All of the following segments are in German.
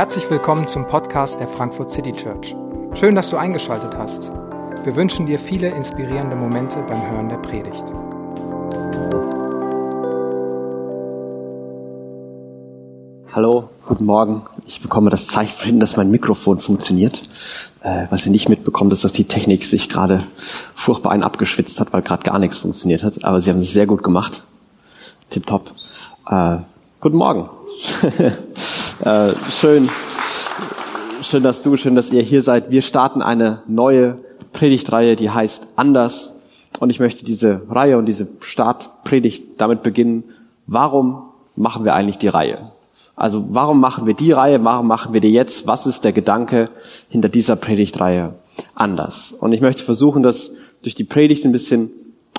Herzlich willkommen zum Podcast der Frankfurt City Church. Schön, dass du eingeschaltet hast. Wir wünschen dir viele inspirierende Momente beim Hören der Predigt. Hallo, guten Morgen. Ich bekomme das Zeichen dass mein Mikrofon funktioniert. Äh, was ihr nicht mitbekommt, ist, dass die Technik sich gerade furchtbar ein abgeschwitzt hat, weil gerade gar nichts funktioniert hat. Aber sie haben es sehr gut gemacht. Tipptopp. Äh, guten Morgen. äh, schön, schön, dass du, schön, dass ihr hier seid. Wir starten eine neue Predigtreihe, die heißt Anders. Und ich möchte diese Reihe und diese Startpredigt damit beginnen. Warum machen wir eigentlich die Reihe? Also warum machen wir die Reihe? Warum machen wir die jetzt? Was ist der Gedanke hinter dieser Predigtreihe anders? Und ich möchte versuchen, das durch die Predigt ein bisschen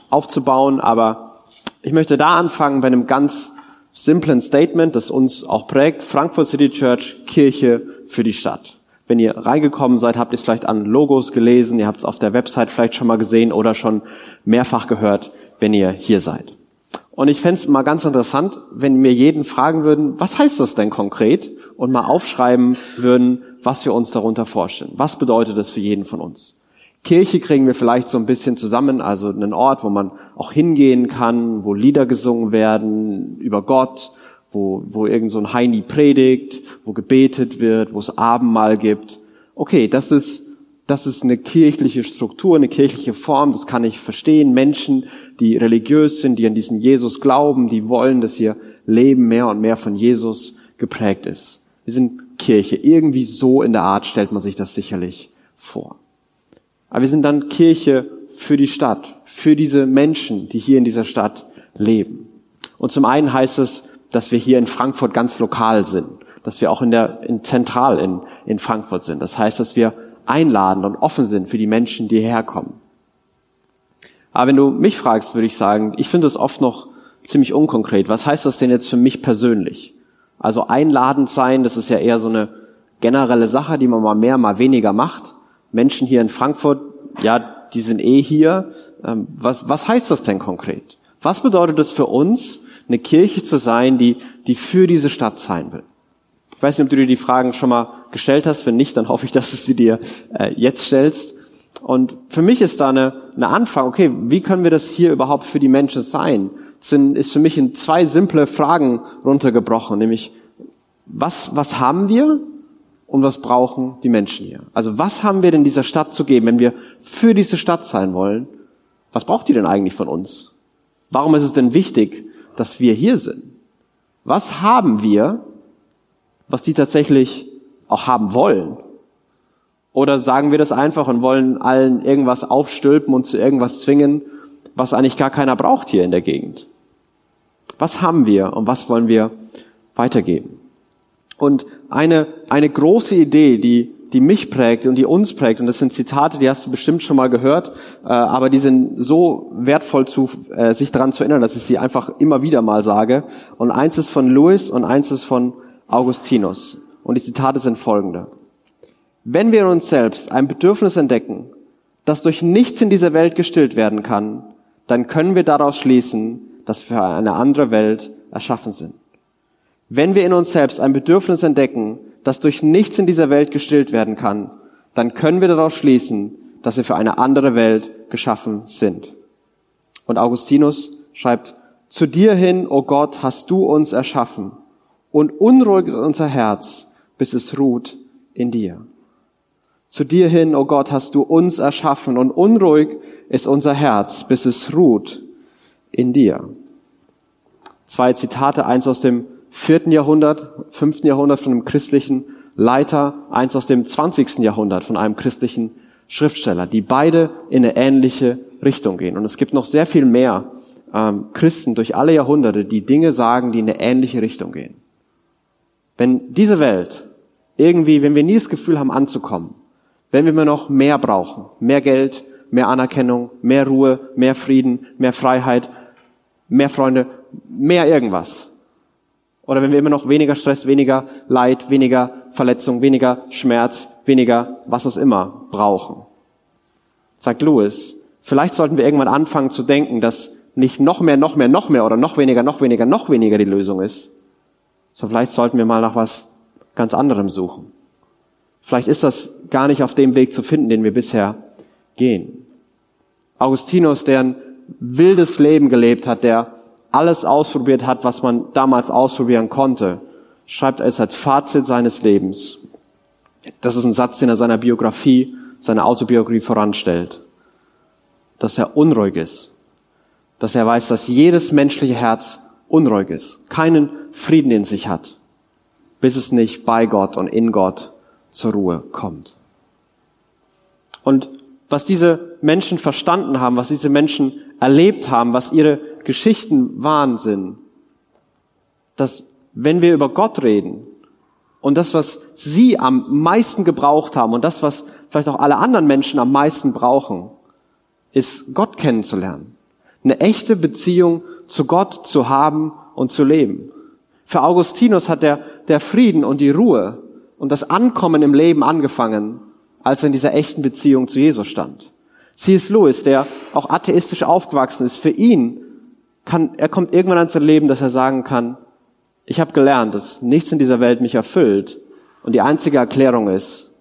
aufzubauen, aber ich möchte da anfangen bei einem ganz simplen Statement, das uns auch prägt. Frankfurt City Church, Kirche für die Stadt. Wenn ihr reingekommen seid, habt ihr es vielleicht an Logos gelesen, ihr habt es auf der Website vielleicht schon mal gesehen oder schon mehrfach gehört, wenn ihr hier seid. Und ich fände es mal ganz interessant, wenn mir jeden fragen würden, was heißt das denn konkret? Und mal aufschreiben würden, was wir uns darunter vorstellen. Was bedeutet das für jeden von uns? Kirche kriegen wir vielleicht so ein bisschen zusammen, also einen Ort, wo man auch hingehen kann, wo Lieder gesungen werden über Gott, wo, wo irgend so ein Heini predigt, wo gebetet wird, wo es Abendmahl gibt. Okay, das ist, das ist eine kirchliche Struktur, eine kirchliche Form, das kann ich verstehen. Menschen, die religiös sind, die an diesen Jesus glauben, die wollen, dass ihr Leben mehr und mehr von Jesus geprägt ist. Wir sind Kirche. Irgendwie so in der Art stellt man sich das sicherlich vor. Aber wir sind dann Kirche für die Stadt, für diese Menschen, die hier in dieser Stadt leben. Und zum einen heißt es, dass wir hier in Frankfurt ganz lokal sind, dass wir auch in der in zentral in, in Frankfurt sind. Das heißt, dass wir einladen und offen sind für die Menschen, die hierher kommen. Aber wenn du mich fragst, würde ich sagen, ich finde es oft noch ziemlich unkonkret. Was heißt das denn jetzt für mich persönlich? Also einladend sein, das ist ja eher so eine generelle Sache, die man mal mehr, mal weniger macht. Menschen hier in Frankfurt, ja, die sind eh hier. Ähm, was, was heißt das denn konkret? Was bedeutet es für uns, eine Kirche zu sein, die, die für diese Stadt sein will? Ich weiß nicht, ob du dir die Fragen schon mal gestellt hast. Wenn nicht, dann hoffe ich, dass du sie dir äh, jetzt stellst. Und für mich ist da eine, eine Anfang, okay, wie können wir das hier überhaupt für die Menschen sein? Das sind, ist für mich in zwei simple Fragen runtergebrochen, nämlich, was, was haben wir und was brauchen die Menschen hier? Also was haben wir denn dieser Stadt zu geben, wenn wir für diese Stadt sein wollen? Was braucht die denn eigentlich von uns? Warum ist es denn wichtig, dass wir hier sind? Was haben wir, was die tatsächlich auch haben wollen? Oder sagen wir das einfach und wollen allen irgendwas aufstülpen und zu irgendwas zwingen, was eigentlich gar keiner braucht hier in der Gegend? Was haben wir und was wollen wir weitergeben? Und eine, eine große Idee, die, die mich prägt und die uns prägt, und das sind Zitate, die hast du bestimmt schon mal gehört, äh, aber die sind so wertvoll, zu, äh, sich daran zu erinnern, dass ich sie einfach immer wieder mal sage. Und eins ist von Louis und eins ist von Augustinus. Und die Zitate sind folgende. Wenn wir in uns selbst ein Bedürfnis entdecken, das durch nichts in dieser Welt gestillt werden kann, dann können wir daraus schließen, dass wir eine andere Welt erschaffen sind. Wenn wir in uns selbst ein Bedürfnis entdecken, das durch nichts in dieser Welt gestillt werden kann, dann können wir daraus schließen, dass wir für eine andere Welt geschaffen sind. Und Augustinus schreibt, zu dir hin, o oh Gott, hast du uns erschaffen, und unruhig ist unser Herz, bis es ruht in dir. Zu dir hin, o oh Gott, hast du uns erschaffen, und unruhig ist unser Herz, bis es ruht in dir. Zwei Zitate, eins aus dem vierten Jahrhundert, fünften Jahrhundert von einem christlichen Leiter, eins aus dem zwanzigsten Jahrhundert von einem christlichen Schriftsteller, die beide in eine ähnliche Richtung gehen. Und es gibt noch sehr viel mehr ähm, Christen durch alle Jahrhunderte, die Dinge sagen, die in eine ähnliche Richtung gehen. Wenn diese Welt irgendwie, wenn wir nie das Gefühl haben anzukommen, wenn wir noch mehr brauchen, mehr Geld, mehr Anerkennung, mehr Ruhe, mehr Frieden, mehr Freiheit, mehr Freunde, mehr irgendwas, oder wenn wir immer noch weniger Stress, weniger Leid, weniger Verletzung, weniger Schmerz, weniger was auch immer brauchen. Sagt Lewis, vielleicht sollten wir irgendwann anfangen zu denken, dass nicht noch mehr, noch mehr, noch mehr oder noch weniger, noch weniger, noch weniger die Lösung ist. So vielleicht sollten wir mal nach was ganz anderem suchen. Vielleicht ist das gar nicht auf dem Weg zu finden, den wir bisher gehen. Augustinus, der ein wildes Leben gelebt hat, der alles ausprobiert hat, was man damals ausprobieren konnte, schreibt es als Fazit seines Lebens. Das ist ein Satz, den er seiner Biografie, seiner Autobiografie voranstellt. Dass er unruhig ist. Dass er weiß, dass jedes menschliche Herz unruhig ist, keinen Frieden in sich hat, bis es nicht bei Gott und in Gott zur Ruhe kommt. Und was diese Menschen verstanden haben, was diese Menschen erlebt haben, was ihre Geschichten waren sind, dass wenn wir über Gott reden und das, was sie am meisten gebraucht haben und das, was vielleicht auch alle anderen Menschen am meisten brauchen, ist Gott kennenzulernen. Eine echte Beziehung zu Gott zu haben und zu leben. Für Augustinus hat der, der Frieden und die Ruhe und das Ankommen im Leben angefangen, als er in dieser echten Beziehung zu Jesus stand. C.S. Lewis, der auch atheistisch aufgewachsen ist, für ihn kann, er kommt irgendwann an sein Leben, dass er sagen kann, ich habe gelernt, dass nichts in dieser Welt mich erfüllt und die einzige Erklärung ist,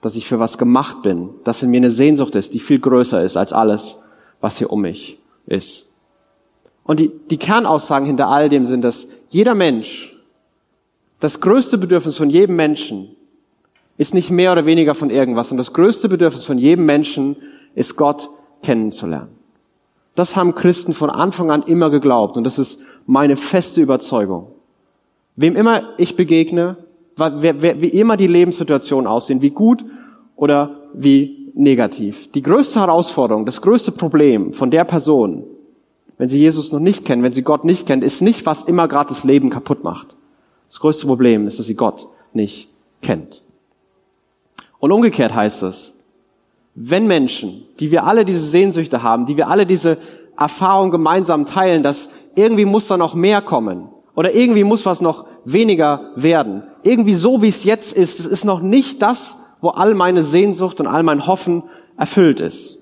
dass ich für was gemacht bin, dass in mir eine Sehnsucht ist, die viel größer ist als alles, was hier um mich ist. Und die, die Kernaussagen hinter all dem sind, dass jeder Mensch, das größte Bedürfnis von jedem Menschen ist nicht mehr oder weniger von irgendwas. Und das größte Bedürfnis von jedem Menschen ist Gott kennenzulernen. Das haben Christen von Anfang an immer geglaubt. Und das ist meine feste Überzeugung. Wem immer ich begegne, wie immer die Lebenssituationen aussehen, wie gut oder wie negativ. Die größte Herausforderung, das größte Problem von der Person, wenn sie Jesus noch nicht kennen, wenn sie Gott nicht kennt, ist nicht, was immer gerade das Leben kaputt macht. Das größte Problem ist, dass sie Gott nicht kennt. Und umgekehrt heißt es, wenn Menschen, die wir alle diese Sehnsüchte haben, die wir alle diese Erfahrung gemeinsam teilen, dass irgendwie muss da noch mehr kommen oder irgendwie muss was noch weniger werden. Irgendwie so, wie es jetzt ist, es ist noch nicht das, wo all meine Sehnsucht und all mein Hoffen erfüllt ist.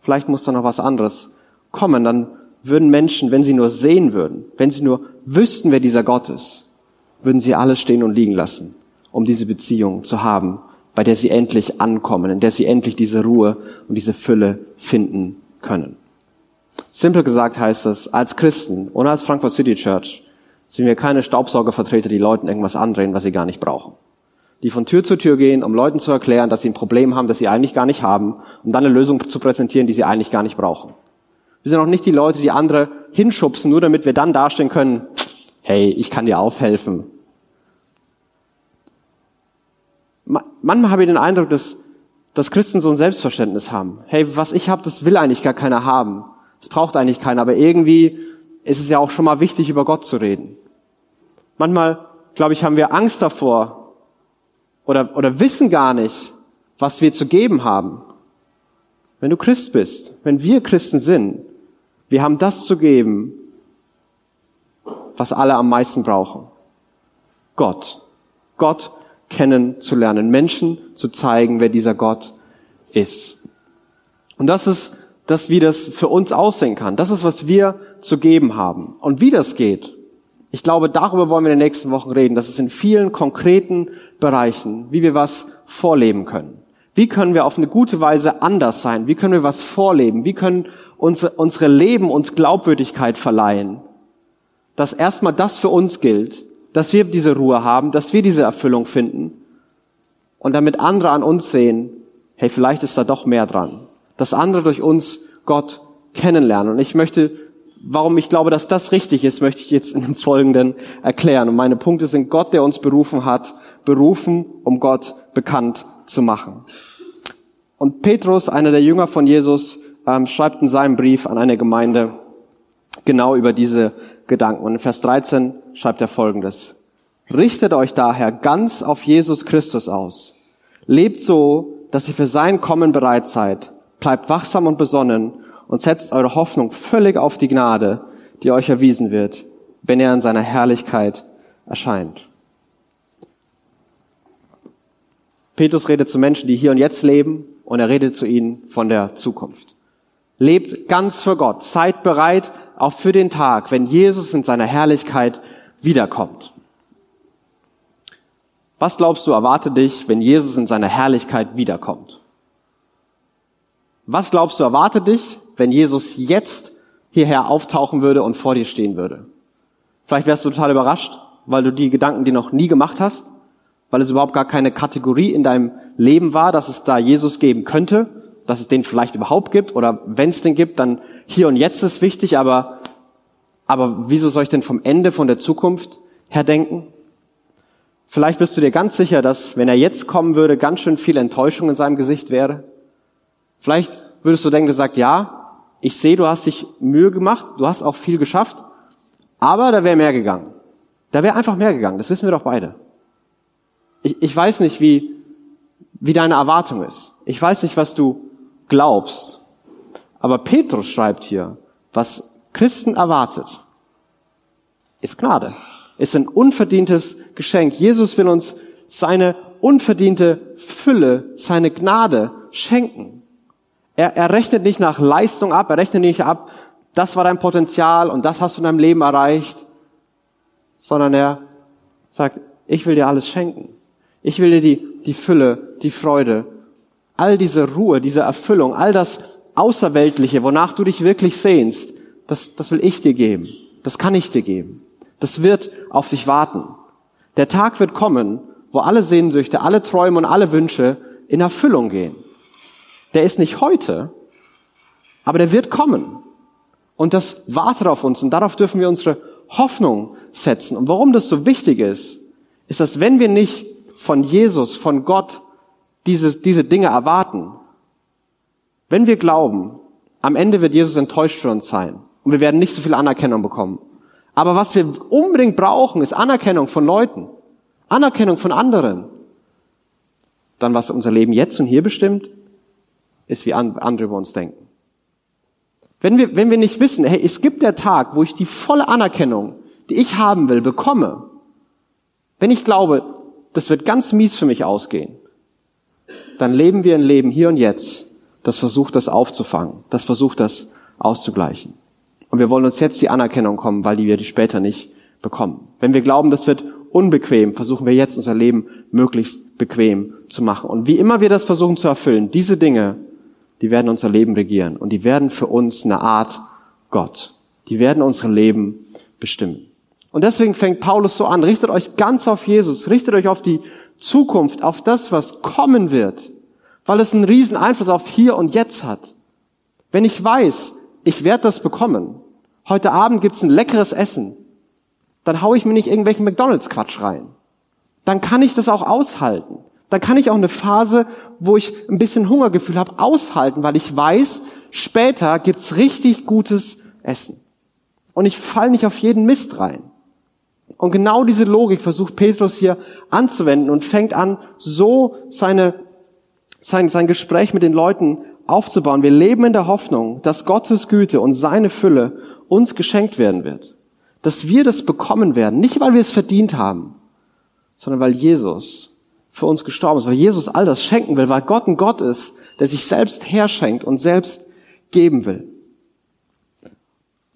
Vielleicht muss da noch was anderes kommen, dann würden Menschen, wenn sie nur sehen würden, wenn sie nur wüssten, wer dieser Gott ist, würden sie alles stehen und liegen lassen, um diese Beziehung zu haben, bei der sie endlich ankommen, in der sie endlich diese Ruhe und diese Fülle finden können. Simpel gesagt heißt es, als Christen und als Frankfurt City Church sind wir keine Staubsaugervertreter, die Leuten irgendwas andrehen, was sie gar nicht brauchen. Die von Tür zu Tür gehen, um Leuten zu erklären, dass sie ein Problem haben, das sie eigentlich gar nicht haben, um dann eine Lösung zu präsentieren, die sie eigentlich gar nicht brauchen. Wir sind auch nicht die Leute, die andere hinschubsen, nur damit wir dann dastehen können, hey, ich kann dir aufhelfen. Manchmal habe ich den Eindruck, dass, dass Christen so ein Selbstverständnis haben. Hey, was ich habe, das will eigentlich gar keiner haben. Das braucht eigentlich keiner, aber irgendwie ist es ja auch schon mal wichtig, über Gott zu reden. Manchmal, glaube ich, haben wir Angst davor oder, oder wissen gar nicht, was wir zu geben haben. Wenn du Christ bist, wenn wir Christen sind, wir haben das zu geben, was alle am meisten brauchen. Gott. Gott kennenzulernen. Menschen zu zeigen, wer dieser Gott ist. Und das ist das, wie das für uns aussehen kann. Das ist, was wir zu geben haben. Und wie das geht, ich glaube, darüber wollen wir in den nächsten Wochen reden. Das ist in vielen konkreten Bereichen, wie wir was vorleben können. Wie können wir auf eine gute Weise anders sein? Wie können wir was vorleben? Wie können unsere, unsere Leben uns Glaubwürdigkeit verleihen? Dass erstmal das für uns gilt, dass wir diese Ruhe haben, dass wir diese Erfüllung finden und damit andere an uns sehen, hey, vielleicht ist da doch mehr dran. Dass andere durch uns Gott kennenlernen. Und ich möchte, warum ich glaube, dass das richtig ist, möchte ich jetzt in dem Folgenden erklären. Und meine Punkte sind Gott, der uns berufen hat, berufen, um Gott bekannt zu machen. Und Petrus, einer der Jünger von Jesus, ähm, schreibt in seinem Brief an eine Gemeinde genau über diese Gedanken. Und in Vers 13 schreibt er folgendes. Richtet euch daher ganz auf Jesus Christus aus. Lebt so, dass ihr für sein Kommen bereit seid. Bleibt wachsam und besonnen und setzt eure Hoffnung völlig auf die Gnade, die euch erwiesen wird, wenn er in seiner Herrlichkeit erscheint. Petrus redet zu Menschen, die hier und jetzt leben, und er redet zu ihnen von der Zukunft. Lebt ganz für Gott. Seid bereit, auch für den Tag, wenn Jesus in seiner Herrlichkeit wiederkommt. Was glaubst du, erwarte dich, wenn Jesus in seiner Herrlichkeit wiederkommt? Was glaubst du, erwarte dich, wenn Jesus jetzt hierher auftauchen würde und vor dir stehen würde? Vielleicht wärst du total überrascht, weil du die Gedanken dir noch nie gemacht hast, weil es überhaupt gar keine Kategorie in deinem Leben war, dass es da Jesus geben könnte, dass es den vielleicht überhaupt gibt oder wenn es den gibt, dann hier und jetzt ist wichtig, aber, aber wieso soll ich denn vom Ende, von der Zukunft her denken? Vielleicht bist du dir ganz sicher, dass wenn er jetzt kommen würde, ganz schön viel Enttäuschung in seinem Gesicht wäre. Vielleicht würdest du denken, er sagt, ja, ich sehe, du hast dich Mühe gemacht, du hast auch viel geschafft, aber da wäre mehr gegangen. Da wäre einfach mehr gegangen, das wissen wir doch beide. Ich, ich weiß nicht, wie, wie deine Erwartung ist. Ich weiß nicht, was du glaubst. Aber Petrus schreibt hier, was Christen erwartet, ist Gnade. Ist ein unverdientes Geschenk. Jesus will uns seine unverdiente Fülle, seine Gnade schenken. Er, er rechnet nicht nach Leistung ab, er rechnet nicht ab, das war dein Potenzial und das hast du in deinem Leben erreicht, sondern er sagt, ich will dir alles schenken. Ich will dir die, die Fülle, die Freude, all diese Ruhe, diese Erfüllung, all das Außerweltliche, wonach du dich wirklich sehnst, das, das will ich dir geben. Das kann ich dir geben. Das wird auf dich warten. Der Tag wird kommen, wo alle Sehnsüchte, alle Träume und alle Wünsche in Erfüllung gehen. Der ist nicht heute, aber der wird kommen. Und das wartet auf uns und darauf dürfen wir unsere Hoffnung setzen. Und warum das so wichtig ist, ist, dass wenn wir nicht von Jesus, von Gott diese, diese Dinge erwarten, wenn wir glauben, am Ende wird Jesus enttäuscht für uns sein und wir werden nicht so viel Anerkennung bekommen. Aber was wir unbedingt brauchen, ist Anerkennung von Leuten, Anerkennung von anderen. Dann, was unser Leben jetzt und hier bestimmt, ist, wie andere über uns denken. Wenn wir, wenn wir nicht wissen, hey, es gibt der Tag, wo ich die volle Anerkennung, die ich haben will, bekomme, wenn ich glaube, das wird ganz mies für mich ausgehen, dann leben wir ein Leben hier und jetzt, das versucht, das aufzufangen, das versucht, das auszugleichen. Und wir wollen uns jetzt die Anerkennung kommen, weil die wir die später nicht bekommen. Wenn wir glauben, das wird unbequem, versuchen wir jetzt unser Leben möglichst bequem zu machen. Und wie immer wir das versuchen zu erfüllen, diese Dinge, die werden unser Leben regieren und die werden für uns eine Art Gott. Die werden unser Leben bestimmen. Und deswegen fängt Paulus so an, richtet euch ganz auf Jesus, richtet euch auf die Zukunft, auf das, was kommen wird, weil es einen riesen Einfluss auf hier und jetzt hat. Wenn ich weiß, ich werde das bekommen, heute Abend gibt's ein leckeres Essen, dann hau ich mir nicht irgendwelchen McDonalds-Quatsch rein. Dann kann ich das auch aushalten. Dann kann ich auch eine Phase, wo ich ein bisschen Hungergefühl habe, aushalten, weil ich weiß, später gibt's richtig gutes Essen. Und ich fall nicht auf jeden Mist rein. Und genau diese Logik versucht Petrus hier anzuwenden und fängt an, so seine, sein, sein Gespräch mit den Leuten aufzubauen. Wir leben in der Hoffnung, dass Gottes Güte und seine Fülle uns geschenkt werden wird. Dass wir das bekommen werden. Nicht, weil wir es verdient haben, sondern weil Jesus für uns gestorben ist, weil Jesus all das schenken will, weil Gott ein Gott ist, der sich selbst herschenkt und selbst geben will.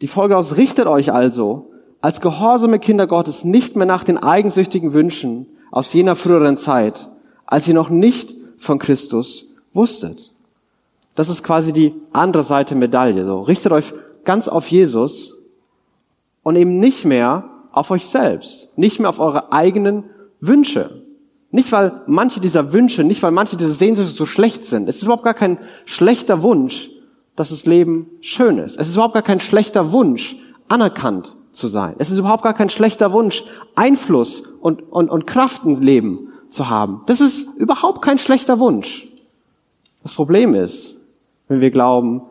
Die Folge aus richtet euch also als gehorsame Kinder Gottes nicht mehr nach den eigensüchtigen Wünschen aus jener früheren Zeit, als ihr noch nicht von Christus wusstet. Das ist quasi die andere Seite Medaille. So, richtet euch ganz auf Jesus und eben nicht mehr auf euch selbst, nicht mehr auf eure eigenen Wünsche. Nicht, weil manche dieser Wünsche, nicht, weil manche dieser Sehnsüchte so schlecht sind. Es ist überhaupt gar kein schlechter Wunsch, dass das Leben schön ist. Es ist überhaupt gar kein schlechter Wunsch, anerkannt zu sein. Es ist überhaupt gar kein schlechter Wunsch, Einfluss und, und, und Kraft im Leben zu haben. Das ist überhaupt kein schlechter Wunsch. Das Problem ist, wenn wir glauben,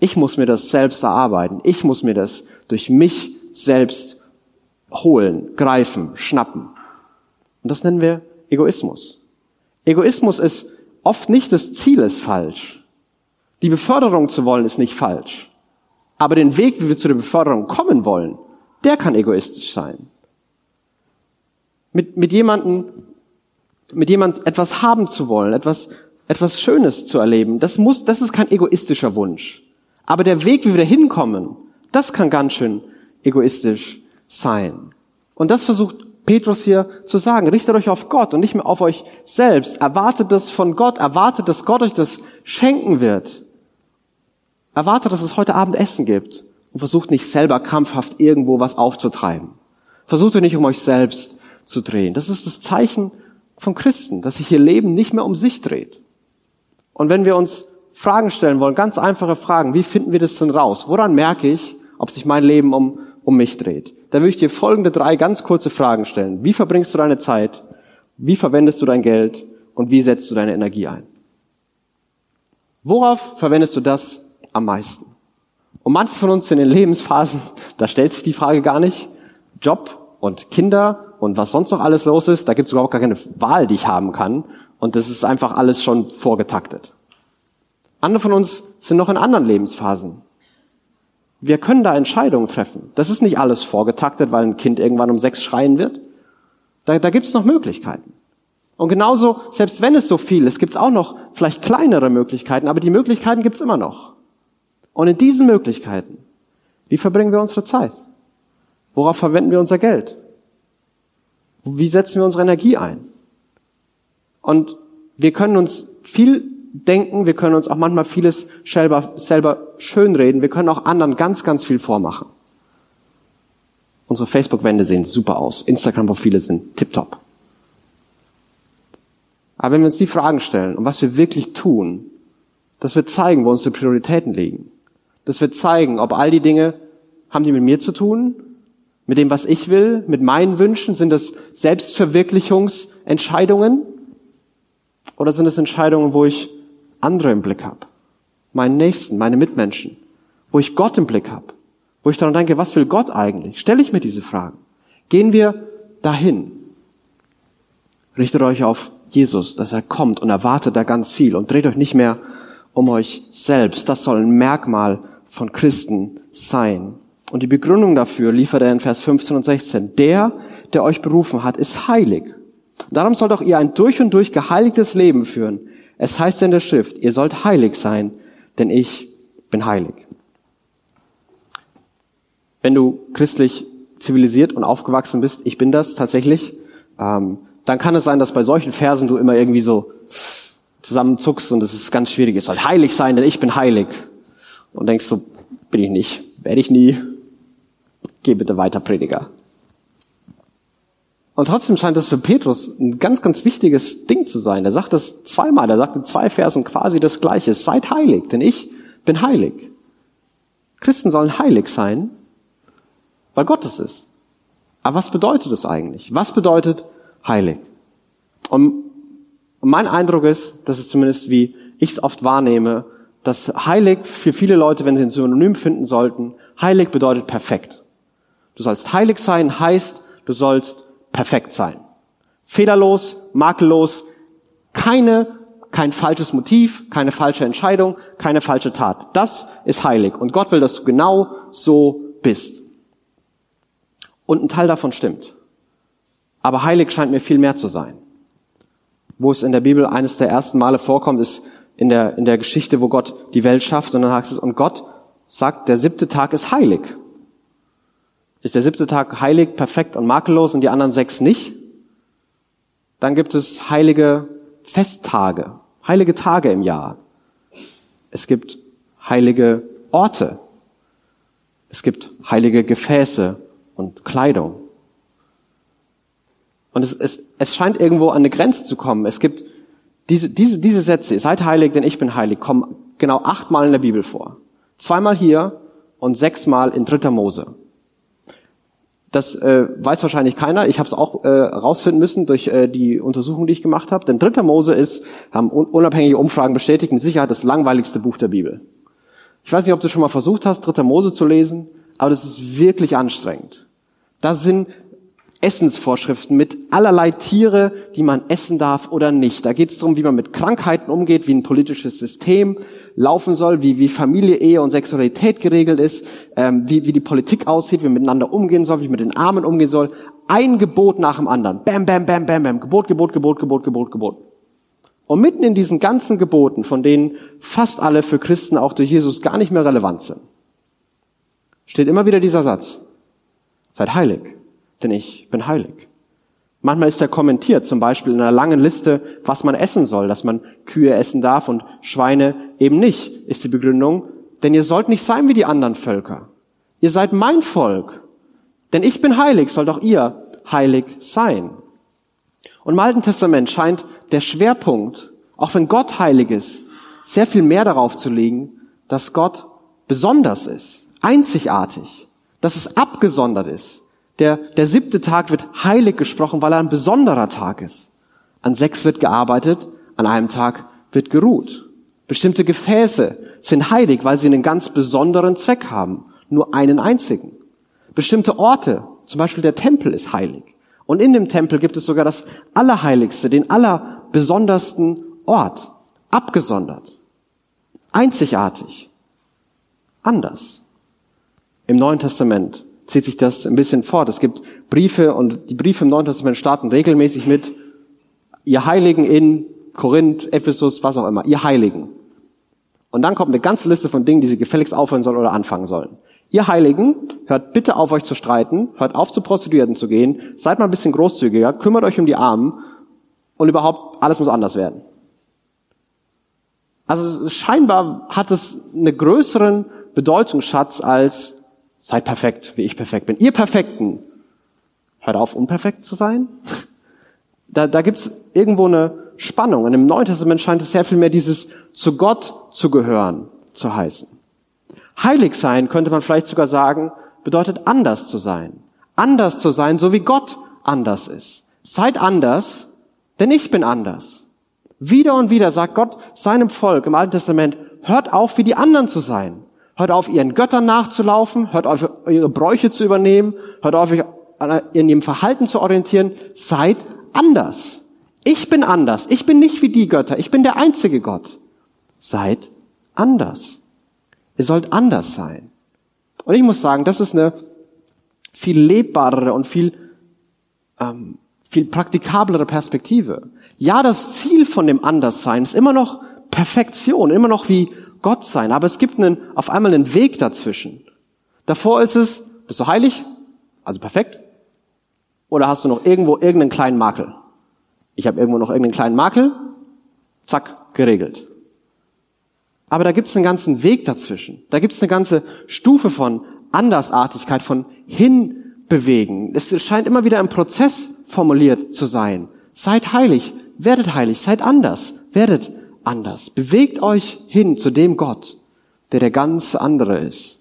ich muss mir das selbst erarbeiten, ich muss mir das durch mich selbst holen, greifen, schnappen. Und das nennen wir Egoismus. Egoismus ist oft nicht das Ziel ist falsch. Die Beförderung zu wollen ist nicht falsch. Aber den Weg, wie wir zu der Beförderung kommen wollen, der kann egoistisch sein. Mit, mit jemandem, mit jemand etwas haben zu wollen, etwas, etwas Schönes zu erleben, das muss, das ist kein egoistischer Wunsch. Aber der Weg, wie wir da hinkommen, das kann ganz schön egoistisch sein. Und das versucht Petrus hier zu sagen, richtet euch auf Gott und nicht mehr auf euch selbst. Erwartet das von Gott, erwartet, dass Gott euch das schenken wird. Erwartet, dass es heute Abend Essen gibt und versucht nicht selber krampfhaft irgendwo was aufzutreiben. Versucht euch nicht um euch selbst zu drehen. Das ist das Zeichen von Christen, dass sich ihr Leben nicht mehr um sich dreht. Und wenn wir uns Fragen stellen wollen, ganz einfache Fragen, wie finden wir das denn raus? Woran merke ich, ob sich mein Leben um, um mich dreht? Dann würde ich dir folgende drei ganz kurze Fragen stellen. Wie verbringst du deine Zeit? Wie verwendest du dein Geld? Und wie setzt du deine Energie ein? Worauf verwendest du das am meisten? Und manche von uns sind in Lebensphasen, da stellt sich die Frage gar nicht. Job und Kinder und was sonst noch alles los ist, da gibt es überhaupt gar keine Wahl, die ich haben kann. Und das ist einfach alles schon vorgetaktet. Andere von uns sind noch in anderen Lebensphasen. Wir können da Entscheidungen treffen. Das ist nicht alles vorgetaktet, weil ein Kind irgendwann um sechs schreien wird. Da, da gibt es noch Möglichkeiten. Und genauso, selbst wenn es so viel ist, gibt es auch noch vielleicht kleinere Möglichkeiten, aber die Möglichkeiten gibt es immer noch. Und in diesen Möglichkeiten, wie verbringen wir unsere Zeit? Worauf verwenden wir unser Geld? Wie setzen wir unsere Energie ein? Und wir können uns viel denken, wir können uns auch manchmal vieles selber, selber schönreden, wir können auch anderen ganz, ganz viel vormachen. Unsere Facebook-Wände sehen super aus, Instagram-Profile sind tipptopp. Aber wenn wir uns die Fragen stellen und was wir wirklich tun, das wird zeigen, wo unsere Prioritäten liegen. Das wird zeigen, ob all die Dinge, haben die mit mir zu tun, mit dem, was ich will, mit meinen Wünschen, sind das Selbstverwirklichungsentscheidungen oder sind es Entscheidungen, wo ich andere im Blick habe? Meinen Nächsten, meine Mitmenschen, wo ich Gott im Blick habe, wo ich daran denke, was will Gott eigentlich? Stelle ich mir diese Fragen. Gehen wir dahin. Richtet euch auf Jesus, dass er kommt und erwartet da ganz viel und dreht euch nicht mehr um euch selbst. Das soll ein Merkmal von Christen sein. Und die Begründung dafür liefert er in Vers 15 und 16. Der, der euch berufen hat, ist heilig. Darum sollt auch ihr ein durch und durch geheiligtes Leben führen. Es heißt in der Schrift, ihr sollt heilig sein, denn ich bin heilig. Wenn du christlich zivilisiert und aufgewachsen bist, ich bin das tatsächlich, ähm, dann kann es sein, dass bei solchen Versen du immer irgendwie so zusammenzuckst und es ist ganz schwierig. Es soll heilig sein, denn ich bin heilig. Und denkst so, bin ich nicht, werde ich nie. Geh bitte weiter, Prediger. Und trotzdem scheint das für Petrus ein ganz, ganz wichtiges Ding zu sein. Er sagt das zweimal, er sagt in zwei Versen quasi das Gleiche. Seid heilig, denn ich bin heilig. Christen sollen heilig sein, weil Gott es ist. Aber was bedeutet es eigentlich? Was bedeutet heilig? Und mein Eindruck ist, dass es zumindest wie ich es oft wahrnehme, dass heilig für viele Leute, wenn sie ein Synonym finden sollten, heilig bedeutet perfekt. Du sollst heilig sein heißt, du sollst perfekt sein. Fehlerlos, makellos, keine, kein falsches Motiv, keine falsche Entscheidung, keine falsche Tat. Das ist heilig. Und Gott will, dass du genau so bist. Und ein Teil davon stimmt. Aber heilig scheint mir viel mehr zu sein. Wo es in der Bibel eines der ersten Male vorkommt, ist in der, in der Geschichte, wo Gott die Welt schafft. Und dann heißt es, und Gott sagt, der siebte Tag ist heilig. Ist der siebte Tag heilig, perfekt und makellos und die anderen sechs nicht? Dann gibt es heilige Festtage, heilige Tage im Jahr. Es gibt heilige Orte. Es gibt heilige Gefäße und Kleidung. Und es, es, es scheint irgendwo an eine Grenze zu kommen. Es gibt diese, diese, diese Sätze, seid heilig, denn ich bin heilig, kommen genau achtmal in der Bibel vor. Zweimal hier und sechsmal in dritter Mose. Das äh, weiß wahrscheinlich keiner. Ich habe es auch äh, rausfinden müssen durch äh, die Untersuchung, die ich gemacht habe. Denn dritter Mose ist, haben unabhängige Umfragen bestätigt, mit Sicherheit das langweiligste Buch der Bibel. Ich weiß nicht, ob du schon mal versucht hast, dritter Mose zu lesen, aber das ist wirklich anstrengend. Da sind Essensvorschriften mit allerlei Tiere, die man essen darf oder nicht. Da geht es darum, wie man mit Krankheiten umgeht, wie ein politisches System laufen soll, wie, wie Familie, Ehe und Sexualität geregelt ist, ähm, wie, wie die Politik aussieht, wie man miteinander umgehen soll, wie man mit den Armen umgehen soll. Ein Gebot nach dem anderen. Bam, bam, bam, bam, bam. Gebot, Gebot, Gebot, Gebot, Gebot, Gebot. Und mitten in diesen ganzen Geboten, von denen fast alle für Christen auch durch Jesus gar nicht mehr relevant sind, steht immer wieder dieser Satz. Seid heilig denn ich bin heilig. Manchmal ist er kommentiert, zum Beispiel in einer langen Liste, was man essen soll, dass man Kühe essen darf und Schweine eben nicht, ist die Begründung. Denn ihr sollt nicht sein wie die anderen Völker. Ihr seid mein Volk. Denn ich bin heilig, sollt auch ihr heilig sein. Und im Alten Testament scheint der Schwerpunkt, auch wenn Gott heilig ist, sehr viel mehr darauf zu liegen, dass Gott besonders ist, einzigartig, dass es abgesondert ist, der, der siebte Tag wird heilig gesprochen, weil er ein besonderer Tag ist. An sechs wird gearbeitet, an einem Tag wird geruht. Bestimmte Gefäße sind heilig, weil sie einen ganz besonderen Zweck haben. Nur einen einzigen. Bestimmte Orte, zum Beispiel der Tempel ist heilig. Und in dem Tempel gibt es sogar das Allerheiligste, den allerbesondersten Ort. Abgesondert. Einzigartig. Anders. Im Neuen Testament zieht sich das ein bisschen fort. Es gibt Briefe und die Briefe im Neuen Testament starten regelmäßig mit ihr Heiligen in Korinth, Ephesus, was auch immer, ihr Heiligen. Und dann kommt eine ganze Liste von Dingen, die sie gefälligst aufhören sollen oder anfangen sollen. Ihr Heiligen, hört bitte auf, euch zu streiten, hört auf, zu Prostituierten zu gehen, seid mal ein bisschen großzügiger, kümmert euch um die Armen und überhaupt alles muss anders werden. Also scheinbar hat es einen größeren Bedeutungsschatz als Seid perfekt, wie ich perfekt bin. Ihr Perfekten, hört auf, unperfekt zu sein. Da, da gibt's irgendwo eine Spannung. Und im Neuen Testament scheint es sehr viel mehr dieses zu Gott zu gehören zu heißen. Heilig sein, könnte man vielleicht sogar sagen, bedeutet anders zu sein. Anders zu sein, so wie Gott anders ist. Seid anders, denn ich bin anders. Wieder und wieder sagt Gott seinem Volk im Alten Testament, hört auf, wie die anderen zu sein. Hört auf, ihren Göttern nachzulaufen, hört auf, ihre Bräuche zu übernehmen, hört auf, euch in ihrem Verhalten zu orientieren. Seid anders. Ich bin anders. Ich bin nicht wie die Götter. Ich bin der einzige Gott. Seid anders. Ihr sollt anders sein. Und ich muss sagen, das ist eine viel lebbarere und viel, ähm, viel praktikablere Perspektive. Ja, das Ziel von dem Anderssein ist immer noch Perfektion, immer noch wie Gott sein. Aber es gibt einen, auf einmal einen Weg dazwischen. Davor ist es, bist du heilig? Also perfekt? Oder hast du noch irgendwo irgendeinen kleinen Makel? Ich habe irgendwo noch irgendeinen kleinen Makel. Zack, geregelt. Aber da gibt es einen ganzen Weg dazwischen. Da gibt es eine ganze Stufe von Andersartigkeit, von Hinbewegen. Es scheint immer wieder im Prozess formuliert zu sein. Seid heilig, werdet heilig, seid anders, werdet anders. Bewegt euch hin zu dem Gott, der der ganz andere ist.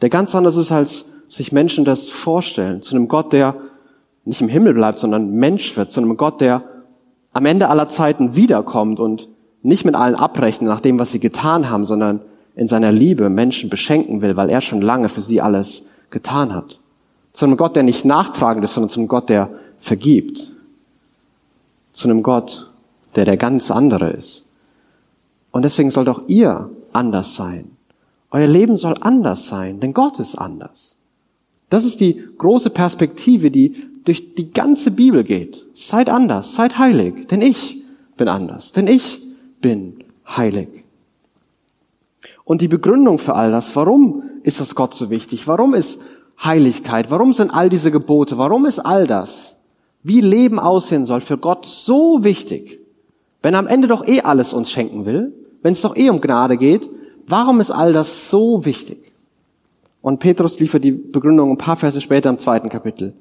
Der ganz anders ist, als sich Menschen das vorstellen. Zu einem Gott, der nicht im Himmel bleibt, sondern Mensch wird. Zu einem Gott, der am Ende aller Zeiten wiederkommt und nicht mit allen abrechnet nach dem, was sie getan haben, sondern in seiner Liebe Menschen beschenken will, weil er schon lange für sie alles getan hat. Zu einem Gott, der nicht nachtragend ist, sondern zu einem Gott, der vergibt. Zu einem Gott, der der ganz andere ist. Und deswegen sollt auch ihr anders sein. Euer Leben soll anders sein, denn Gott ist anders. Das ist die große Perspektive, die durch die ganze Bibel geht. Seid anders, seid heilig, denn ich bin anders, denn ich bin heilig. Und die Begründung für all das, warum ist das Gott so wichtig? Warum ist Heiligkeit? Warum sind all diese Gebote? Warum ist all das, wie Leben aussehen soll, für Gott so wichtig? Wenn er am Ende doch eh alles uns schenken will, wenn es doch eh um Gnade geht, warum ist all das so wichtig? Und Petrus liefert die Begründung ein paar Verse später im zweiten Kapitel.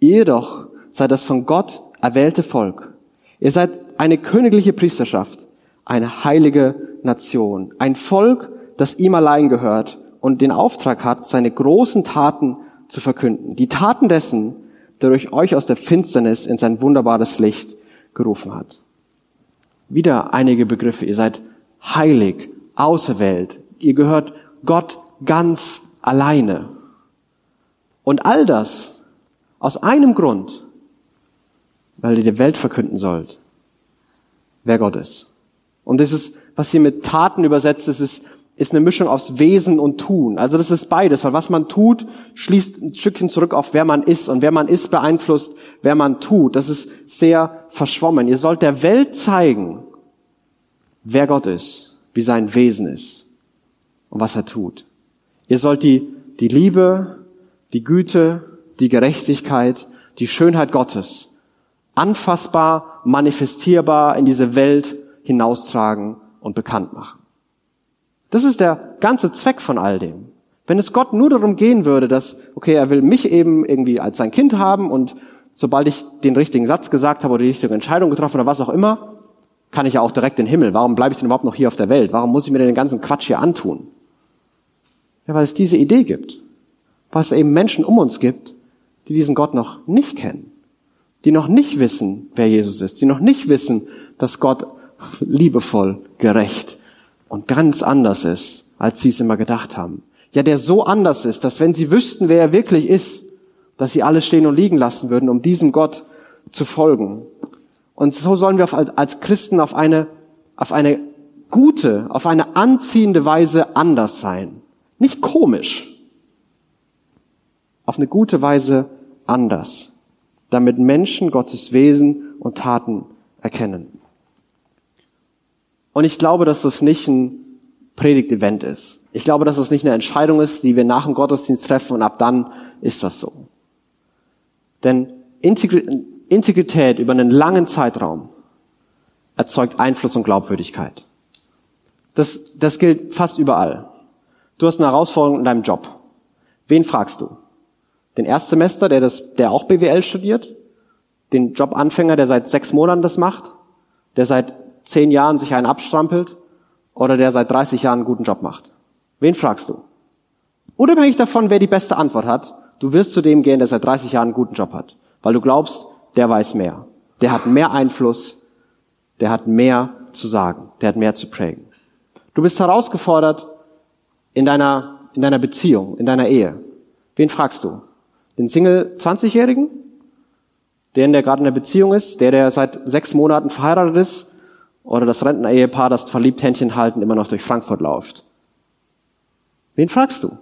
Ihr doch seid das von Gott erwählte Volk. Ihr seid eine königliche Priesterschaft, eine heilige Nation, ein Volk, das ihm allein gehört und den Auftrag hat, seine großen Taten zu verkünden. Die Taten dessen, der durch euch aus der Finsternis in sein wunderbares Licht gerufen hat. Wieder einige Begriffe. Ihr seid heilig, auserwählt. Ihr gehört Gott ganz alleine. Und all das aus einem Grund, weil ihr der Welt verkünden sollt, wer Gott ist. Und das ist, was hier mit Taten übersetzt ist, ist, ist eine Mischung aus Wesen und Tun. Also das ist beides, weil was man tut, schließt ein Stückchen zurück auf wer man ist. Und wer man ist, beeinflusst, wer man tut. Das ist sehr verschwommen. Ihr sollt der Welt zeigen, wer Gott ist, wie sein Wesen ist und was er tut. Ihr sollt die, die Liebe, die Güte, die Gerechtigkeit, die Schönheit Gottes anfassbar, manifestierbar in diese Welt hinaustragen und bekannt machen. Das ist der ganze Zweck von all dem. Wenn es Gott nur darum gehen würde, dass, okay, er will mich eben irgendwie als sein Kind haben und sobald ich den richtigen Satz gesagt habe oder die richtige Entscheidung getroffen oder was auch immer, kann ich ja auch direkt in den Himmel. Warum bleibe ich denn überhaupt noch hier auf der Welt? Warum muss ich mir den ganzen Quatsch hier antun? Ja, weil es diese Idee gibt. Weil es eben Menschen um uns gibt, die diesen Gott noch nicht kennen. Die noch nicht wissen, wer Jesus ist. Die noch nicht wissen, dass Gott liebevoll, gerecht und ganz anders ist, als sie es immer gedacht haben. Ja, der so anders ist, dass wenn sie wüssten, wer er wirklich ist, dass sie alles stehen und liegen lassen würden, um diesem Gott zu folgen. Und so sollen wir als Christen auf eine, auf eine gute, auf eine anziehende Weise anders sein. Nicht komisch. Auf eine gute Weise anders. Damit Menschen Gottes Wesen und Taten erkennen. Und ich glaube, dass das nicht ein Predigtevent ist. Ich glaube, dass es nicht eine Entscheidung ist, die wir nach dem Gottesdienst treffen und ab dann ist das so. Denn Integrität über einen langen Zeitraum erzeugt Einfluss und Glaubwürdigkeit. Das, das gilt fast überall. Du hast eine Herausforderung in deinem Job. Wen fragst du? Den Erstsemester, der, das, der auch BWL studiert? Den Jobanfänger, der seit sechs Monaten das macht? Der seit zehn Jahren sich einen abstrampelt? Oder der seit 30 Jahren einen guten Job macht? Wen fragst du? Unabhängig davon, wer die beste Antwort hat, du wirst zu dem gehen, der seit 30 Jahren einen guten Job hat. Weil du glaubst, der weiß mehr. Der hat mehr Einfluss. Der hat mehr zu sagen. Der hat mehr zu prägen. Du bist herausgefordert in deiner, in deiner Beziehung, in deiner Ehe. Wen fragst du? Den Single 20-Jährigen? Den, der gerade in der Beziehung ist? Der, der seit sechs Monaten verheiratet ist? Oder das Rentner-Ehepaar, das verliebt Händchen halten, immer noch durch Frankfurt läuft? Wen fragst du?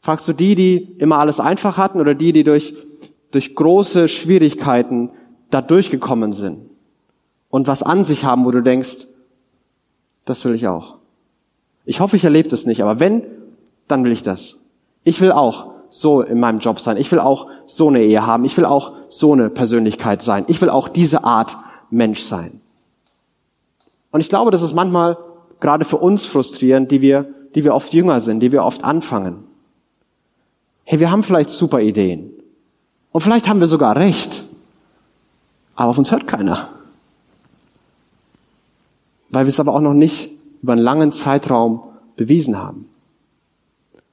Fragst du die, die immer alles einfach hatten oder die, die durch, durch große Schwierigkeiten da durchgekommen sind und was an sich haben, wo du denkst, das will ich auch. Ich hoffe, ich erlebe das nicht, aber wenn, dann will ich das. Ich will auch so in meinem Job sein. Ich will auch so eine Ehe haben. Ich will auch so eine Persönlichkeit sein. Ich will auch diese Art Mensch sein. Und ich glaube, das ist manchmal gerade für uns frustrierend, die wir, die wir oft jünger sind, die wir oft anfangen. Hey, wir haben vielleicht super Ideen. Und vielleicht haben wir sogar recht. Aber auf uns hört keiner. Weil wir es aber auch noch nicht über einen langen Zeitraum bewiesen haben.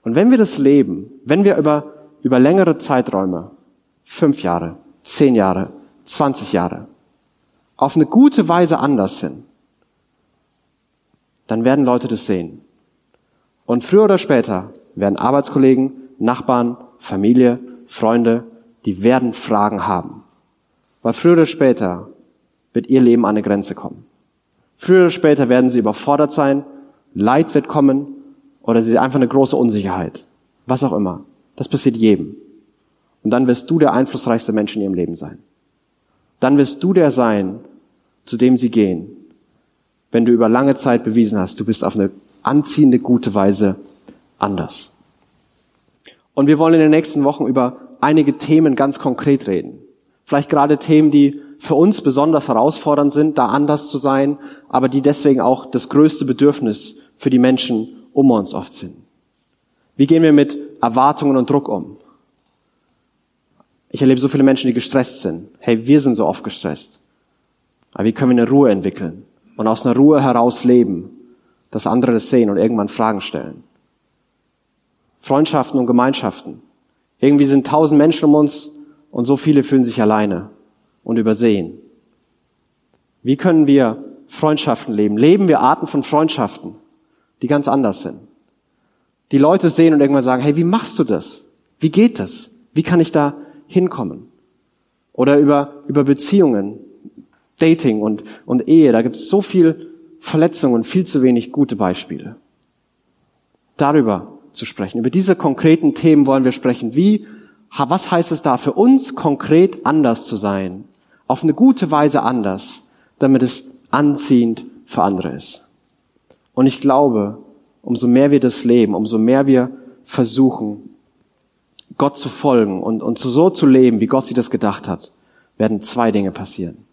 Und wenn wir das leben, wenn wir über, über längere Zeiträume, fünf Jahre, zehn Jahre, zwanzig Jahre, auf eine gute Weise anders sind, dann werden Leute das sehen. Und früher oder später werden Arbeitskollegen, Nachbarn, Familie, Freunde, die werden Fragen haben. Weil früher oder später wird ihr Leben an eine Grenze kommen. Früher oder später werden sie überfordert sein, Leid wird kommen oder sie einfach eine große Unsicherheit. Was auch immer. Das passiert jedem. Und dann wirst du der einflussreichste Mensch in ihrem Leben sein. Dann wirst du der sein, zu dem sie gehen, wenn du über lange Zeit bewiesen hast, du bist auf eine anziehende, gute Weise anders. Und wir wollen in den nächsten Wochen über einige Themen ganz konkret reden. Vielleicht gerade Themen, die für uns besonders herausfordernd sind, da anders zu sein, aber die deswegen auch das größte Bedürfnis für die Menschen um uns oft sind. Wie gehen wir mit Erwartungen und Druck um? Ich erlebe so viele Menschen, die gestresst sind. Hey, wir sind so oft gestresst. Aber wie können wir eine Ruhe entwickeln? und aus einer Ruhe heraus leben, dass andere das sehen und irgendwann Fragen stellen. Freundschaften und Gemeinschaften. Irgendwie sind tausend Menschen um uns und so viele fühlen sich alleine und übersehen. Wie können wir Freundschaften leben? Leben wir Arten von Freundschaften, die ganz anders sind? Die Leute sehen und irgendwann sagen, hey, wie machst du das? Wie geht das? Wie kann ich da hinkommen? Oder über, über Beziehungen, Dating und, und Ehe, da gibt es so viel Verletzungen und viel zu wenig gute Beispiele. Darüber zu sprechen. Über diese konkreten Themen wollen wir sprechen. Wie, was heißt es da für uns konkret anders zu sein? Auf eine gute Weise anders, damit es anziehend für andere ist. Und ich glaube, umso mehr wir das leben, umso mehr wir versuchen, Gott zu folgen und, und so zu leben, wie Gott sich das gedacht hat, werden zwei Dinge passieren.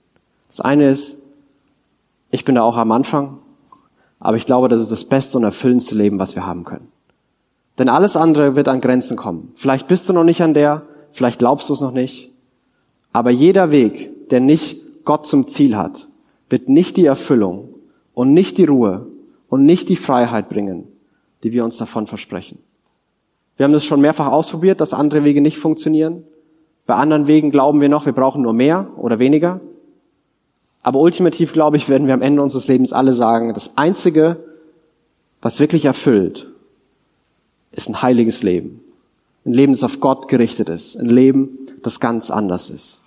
Das eine ist, ich bin da auch am Anfang, aber ich glaube, das ist das beste und erfüllendste Leben, was wir haben können. Denn alles andere wird an Grenzen kommen. Vielleicht bist du noch nicht an der, vielleicht glaubst du es noch nicht, aber jeder Weg, der nicht Gott zum Ziel hat, wird nicht die Erfüllung und nicht die Ruhe und nicht die Freiheit bringen, die wir uns davon versprechen. Wir haben das schon mehrfach ausprobiert, dass andere Wege nicht funktionieren. Bei anderen Wegen glauben wir noch, wir brauchen nur mehr oder weniger. Aber ultimativ, glaube ich, werden wir am Ende unseres Lebens alle sagen, das Einzige, was wirklich erfüllt, ist ein heiliges Leben. Ein Leben, das auf Gott gerichtet ist. Ein Leben, das ganz anders ist.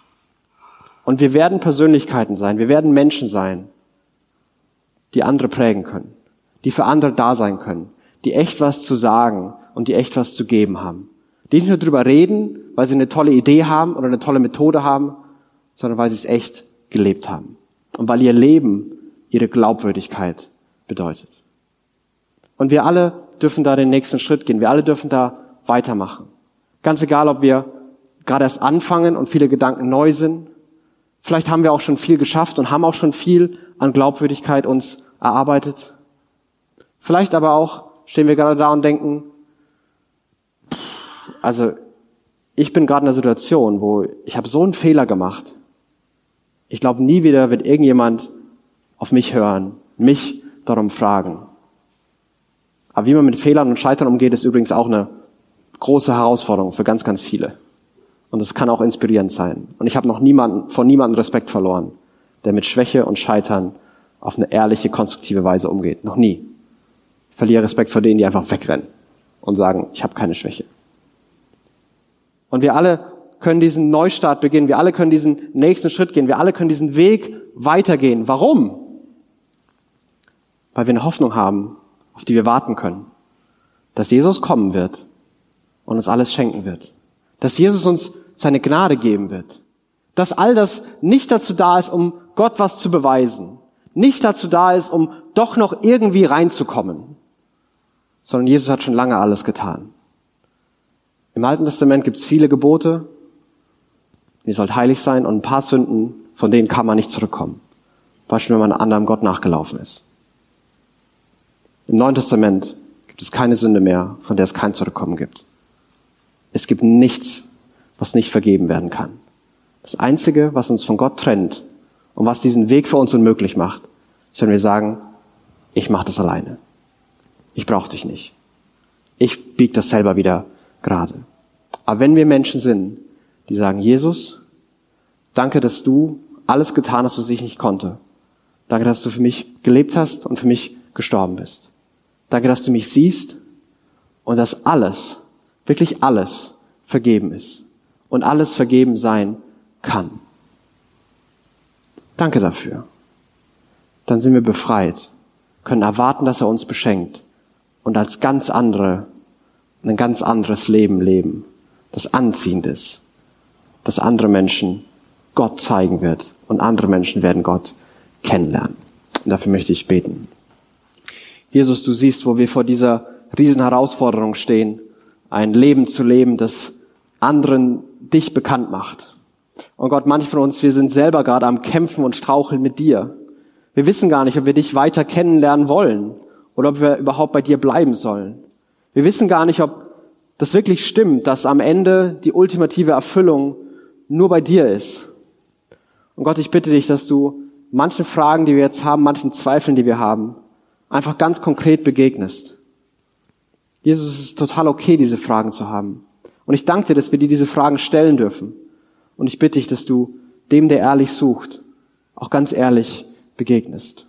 Und wir werden Persönlichkeiten sein. Wir werden Menschen sein, die andere prägen können. Die für andere da sein können. Die echt was zu sagen und die echt was zu geben haben. Die nicht nur drüber reden, weil sie eine tolle Idee haben oder eine tolle Methode haben, sondern weil sie es echt gelebt haben. Und weil ihr Leben ihre Glaubwürdigkeit bedeutet. Und wir alle dürfen da den nächsten Schritt gehen. Wir alle dürfen da weitermachen. Ganz egal, ob wir gerade erst anfangen und viele Gedanken neu sind. Vielleicht haben wir auch schon viel geschafft und haben auch schon viel an Glaubwürdigkeit uns erarbeitet. Vielleicht aber auch stehen wir gerade da und denken, also ich bin gerade in einer Situation, wo ich habe so einen Fehler gemacht. Ich glaube, nie wieder wird irgendjemand auf mich hören, mich darum fragen. Aber wie man mit Fehlern und Scheitern umgeht, ist übrigens auch eine große Herausforderung für ganz, ganz viele. Und es kann auch inspirierend sein. Und ich habe noch niemanden, von niemandem Respekt verloren, der mit Schwäche und Scheitern auf eine ehrliche, konstruktive Weise umgeht. Noch nie. Ich verliere Respekt vor denen, die einfach wegrennen und sagen, ich habe keine Schwäche. Und wir alle können diesen Neustart beginnen. Wir alle können diesen nächsten Schritt gehen. Wir alle können diesen Weg weitergehen. Warum? Weil wir eine Hoffnung haben, auf die wir warten können. Dass Jesus kommen wird und uns alles schenken wird. Dass Jesus uns seine Gnade geben wird. Dass all das nicht dazu da ist, um Gott was zu beweisen. Nicht dazu da ist, um doch noch irgendwie reinzukommen. Sondern Jesus hat schon lange alles getan. Im Alten Testament gibt es viele Gebote. Ihr sollt heilig sein und ein paar Sünden, von denen kann man nicht zurückkommen. Beispiel, wenn man einem anderen Gott nachgelaufen ist. Im Neuen Testament gibt es keine Sünde mehr, von der es kein Zurückkommen gibt. Es gibt nichts, was nicht vergeben werden kann. Das Einzige, was uns von Gott trennt und was diesen Weg für uns unmöglich macht, ist, wenn wir sagen, ich mache das alleine. Ich brauche dich nicht. Ich bieg das selber wieder gerade. Aber wenn wir Menschen sind, die sagen, Jesus, danke, dass du alles getan hast, was ich nicht konnte. Danke, dass du für mich gelebt hast und für mich gestorben bist. Danke, dass du mich siehst und dass alles, wirklich alles vergeben ist und alles vergeben sein kann. Danke dafür. Dann sind wir befreit, können erwarten, dass er uns beschenkt und als ganz andere ein ganz anderes Leben leben, das anziehend ist, das andere Menschen Gott zeigen wird und andere Menschen werden Gott kennenlernen. Und dafür möchte ich beten. Jesus, du siehst, wo wir vor dieser riesen Herausforderung stehen, ein Leben zu leben, das anderen dich bekannt macht. Und Gott, manche von uns, wir sind selber gerade am Kämpfen und Straucheln mit dir. Wir wissen gar nicht, ob wir dich weiter kennenlernen wollen oder ob wir überhaupt bei dir bleiben sollen. Wir wissen gar nicht, ob das wirklich stimmt, dass am Ende die ultimative Erfüllung nur bei dir ist. Und Gott, ich bitte dich, dass du manchen Fragen, die wir jetzt haben, manchen Zweifeln, die wir haben, einfach ganz konkret begegnest. Jesus, es ist total okay, diese Fragen zu haben. Und ich danke dir, dass wir dir diese Fragen stellen dürfen. Und ich bitte dich, dass du dem, der ehrlich sucht, auch ganz ehrlich begegnest.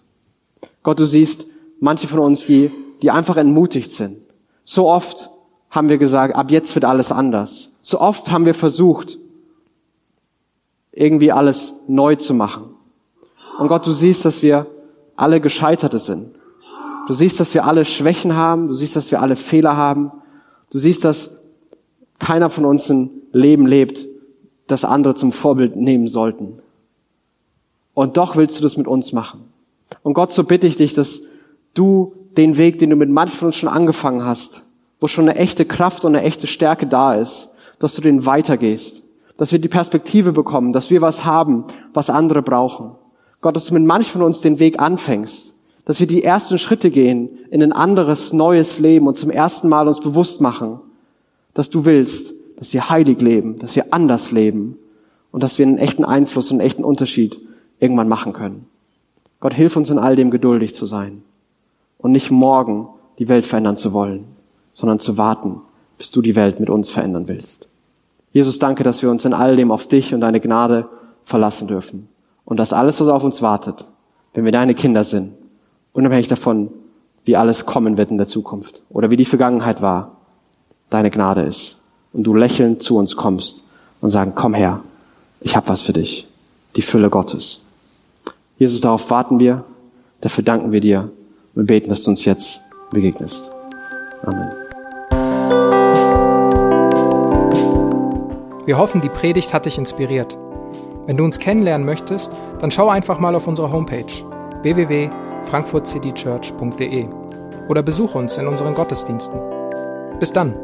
Gott, du siehst manche von uns, die, die einfach entmutigt sind. So oft haben wir gesagt, ab jetzt wird alles anders. So oft haben wir versucht, irgendwie alles neu zu machen. Und Gott, du siehst, dass wir alle Gescheiterte sind. Du siehst, dass wir alle Schwächen haben. Du siehst, dass wir alle Fehler haben. Du siehst, dass keiner von uns ein Leben lebt, das andere zum Vorbild nehmen sollten. Und doch willst du das mit uns machen. Und Gott, so bitte ich dich, dass du den Weg, den du mit manchen von uns schon angefangen hast, wo schon eine echte Kraft und eine echte Stärke da ist, dass du den weitergehst, dass wir die Perspektive bekommen, dass wir was haben, was andere brauchen. Gott, dass du mit manchen von uns den Weg anfängst, dass wir die ersten Schritte gehen in ein anderes, neues Leben und zum ersten Mal uns bewusst machen, dass du willst, dass wir heilig leben, dass wir anders leben und dass wir einen echten Einfluss und einen echten Unterschied irgendwann machen können. Gott, hilf uns in all dem geduldig zu sein und nicht morgen die Welt verändern zu wollen, sondern zu warten, bis du die Welt mit uns verändern willst. Jesus, danke, dass wir uns in all dem auf dich und deine Gnade verlassen dürfen und dass alles, was auf uns wartet, wenn wir deine Kinder sind, unabhängig davon, wie alles kommen wird in der Zukunft oder wie die Vergangenheit war, deine Gnade ist und du lächelnd zu uns kommst und sagen, komm her, ich habe was für dich, die Fülle Gottes. Jesus, darauf warten wir, dafür danken wir dir und beten, dass du uns jetzt begegnest. Amen. Wir hoffen, die Predigt hat dich inspiriert. Wenn du uns kennenlernen möchtest, dann schau einfach mal auf unsere Homepage www.frankfurtcitychurch.de oder besuche uns in unseren Gottesdiensten. Bis dann!